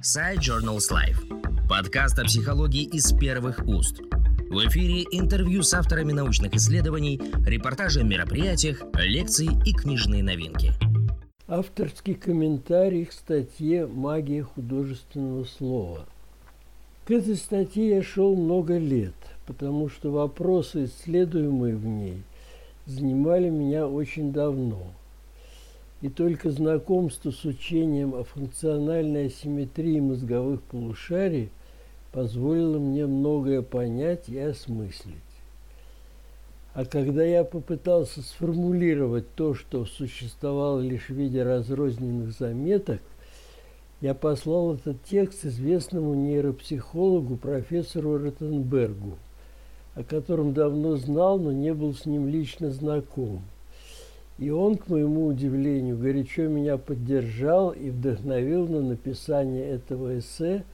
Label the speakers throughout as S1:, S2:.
S1: Сайт Journals Life. Подкаст о психологии из первых уст. В эфире интервью с авторами научных исследований, репортажи о мероприятиях, лекции и книжные новинки.
S2: Авторский комментарий к статье «Магия художественного слова». К этой статье я шел много лет, потому что вопросы, исследуемые в ней, занимали меня очень давно – и только знакомство с учением о функциональной асимметрии мозговых полушарий позволило мне многое понять и осмыслить. А когда я попытался сформулировать то, что существовало лишь в виде разрозненных заметок, я послал этот текст известному нейропсихологу профессору Ротенбергу, о котором давно знал, но не был с ним лично знаком – и он, к моему удивлению, горячо меня поддержал и вдохновил на написание этого эссе,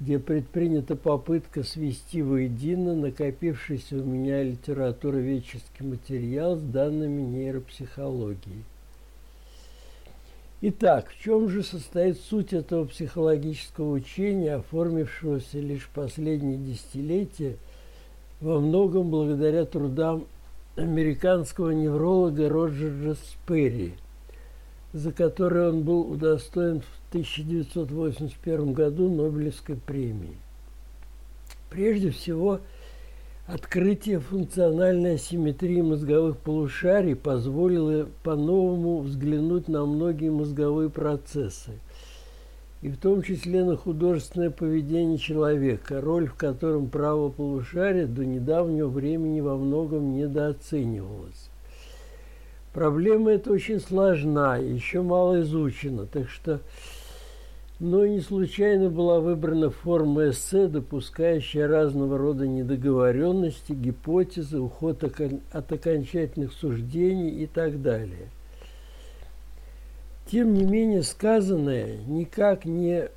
S2: где предпринята попытка свести воедино накопившийся у меня литературоведческий материал с данными нейропсихологии. Итак, в чем же состоит суть этого психологического учения, оформившегося лишь последние десятилетия, во многом благодаря трудам американского невролога Роджера Сперри, за который он был удостоен в 1981 году Нобелевской премии. Прежде всего, открытие функциональной асимметрии мозговых полушарий позволило по-новому взглянуть на многие мозговые процессы – и в том числе на художественное поведение человека, роль в котором право полушария до недавнего времени во многом недооценивалась. Проблема эта очень сложна, еще мало изучена, так что но не случайно была выбрана форма эссе, допускающая разного рода недоговоренности, гипотезы, уход от окончательных суждений и так далее – тем не менее, сказанное никак не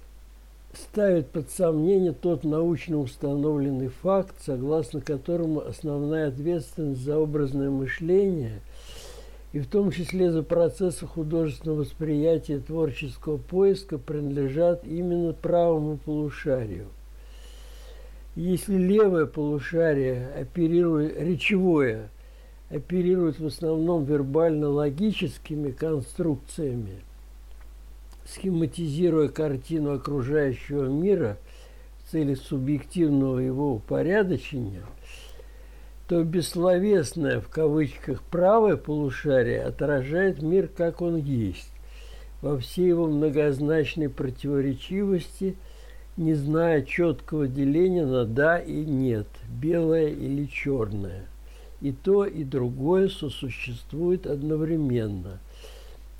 S2: ставит под сомнение тот научно установленный факт, согласно которому основная ответственность за образное мышление и в том числе за процессы художественного восприятия творческого поиска принадлежат именно правому полушарию. Если левое полушарие оперирует речевое – оперирует в основном вербально-логическими конструкциями, схематизируя картину окружающего мира в цели субъективного его упорядочения, то бессловесное в кавычках правое полушарие отражает мир, как он есть, во всей его многозначной противоречивости, не зная четкого деления на «да» и «нет», белое или черное и то, и другое сосуществует одновременно,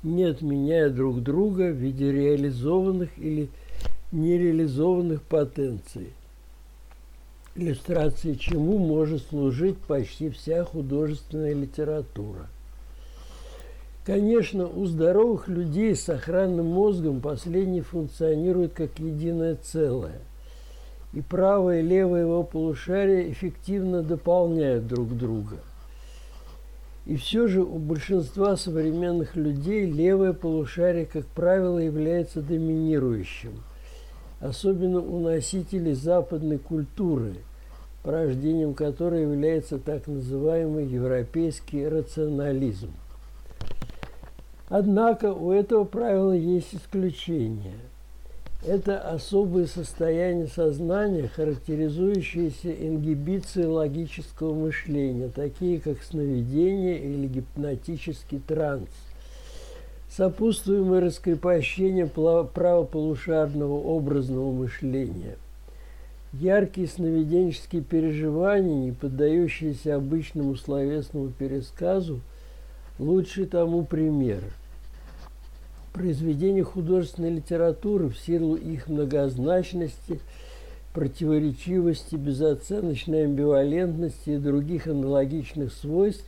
S2: не отменяя друг друга в виде реализованных или нереализованных потенций. Иллюстрацией чему может служить почти вся художественная литература. Конечно, у здоровых людей с сохранным мозгом последний функционирует как единое целое – и правое и левое его полушария эффективно дополняют друг друга. И все же у большинства современных людей левое полушарие, как правило, является доминирующим, особенно у носителей западной культуры, порождением которой является так называемый европейский рационализм. Однако у этого правила есть исключения – это особые состояния сознания, характеризующиеся ингибицией логического мышления, такие как сновидение или гипнотический транс, сопутствуемые раскрепощением правополушарного образного мышления. Яркие сновиденческие переживания, не поддающиеся обычному словесному пересказу, лучший тому пример – произведения художественной литературы в силу их многозначности, противоречивости, безоценочной амбивалентности и других аналогичных свойств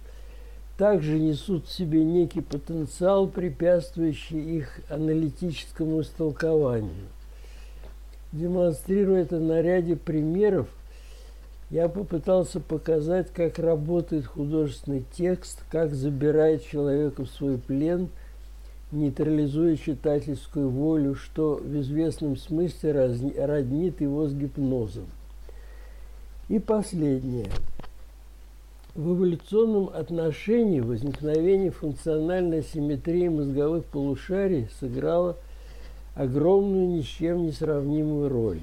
S2: также несут в себе некий потенциал, препятствующий их аналитическому истолкованию. Демонстрируя это на ряде примеров, я попытался показать, как работает художественный текст, как забирает человека в свой плен – нейтрализуя читательскую волю, что в известном смысле роднит его с гипнозом. И последнее. В эволюционном отношении возникновение функциональной симметрии мозговых полушарий сыграло огромную ни с чем не сравнимую роль.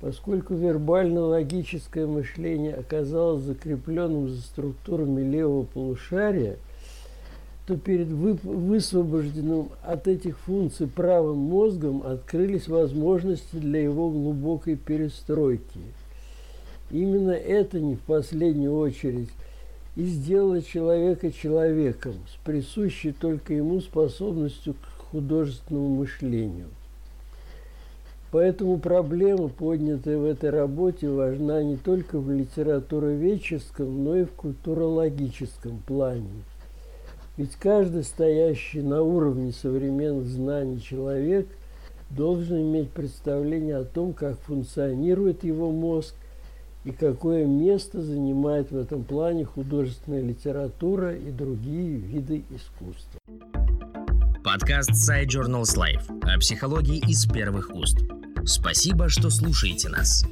S2: Поскольку вербально-логическое мышление оказалось закрепленным за структурами левого полушария, то перед высвобожденным от этих функций правым мозгом открылись возможности для его глубокой перестройки. Именно это не в последнюю очередь и сделало человека человеком с присущей только ему способностью к художественному мышлению. Поэтому проблема, поднятая в этой работе, важна не только в литературоведческом, но и в культурологическом плане. Ведь каждый стоящий на уровне современных знаний человек должен иметь представление о том, как функционирует его мозг и какое место занимает в этом плане художественная литература и другие виды искусства.
S1: Подкаст Side Journals Life о психологии из первых уст. Спасибо, что слушаете нас.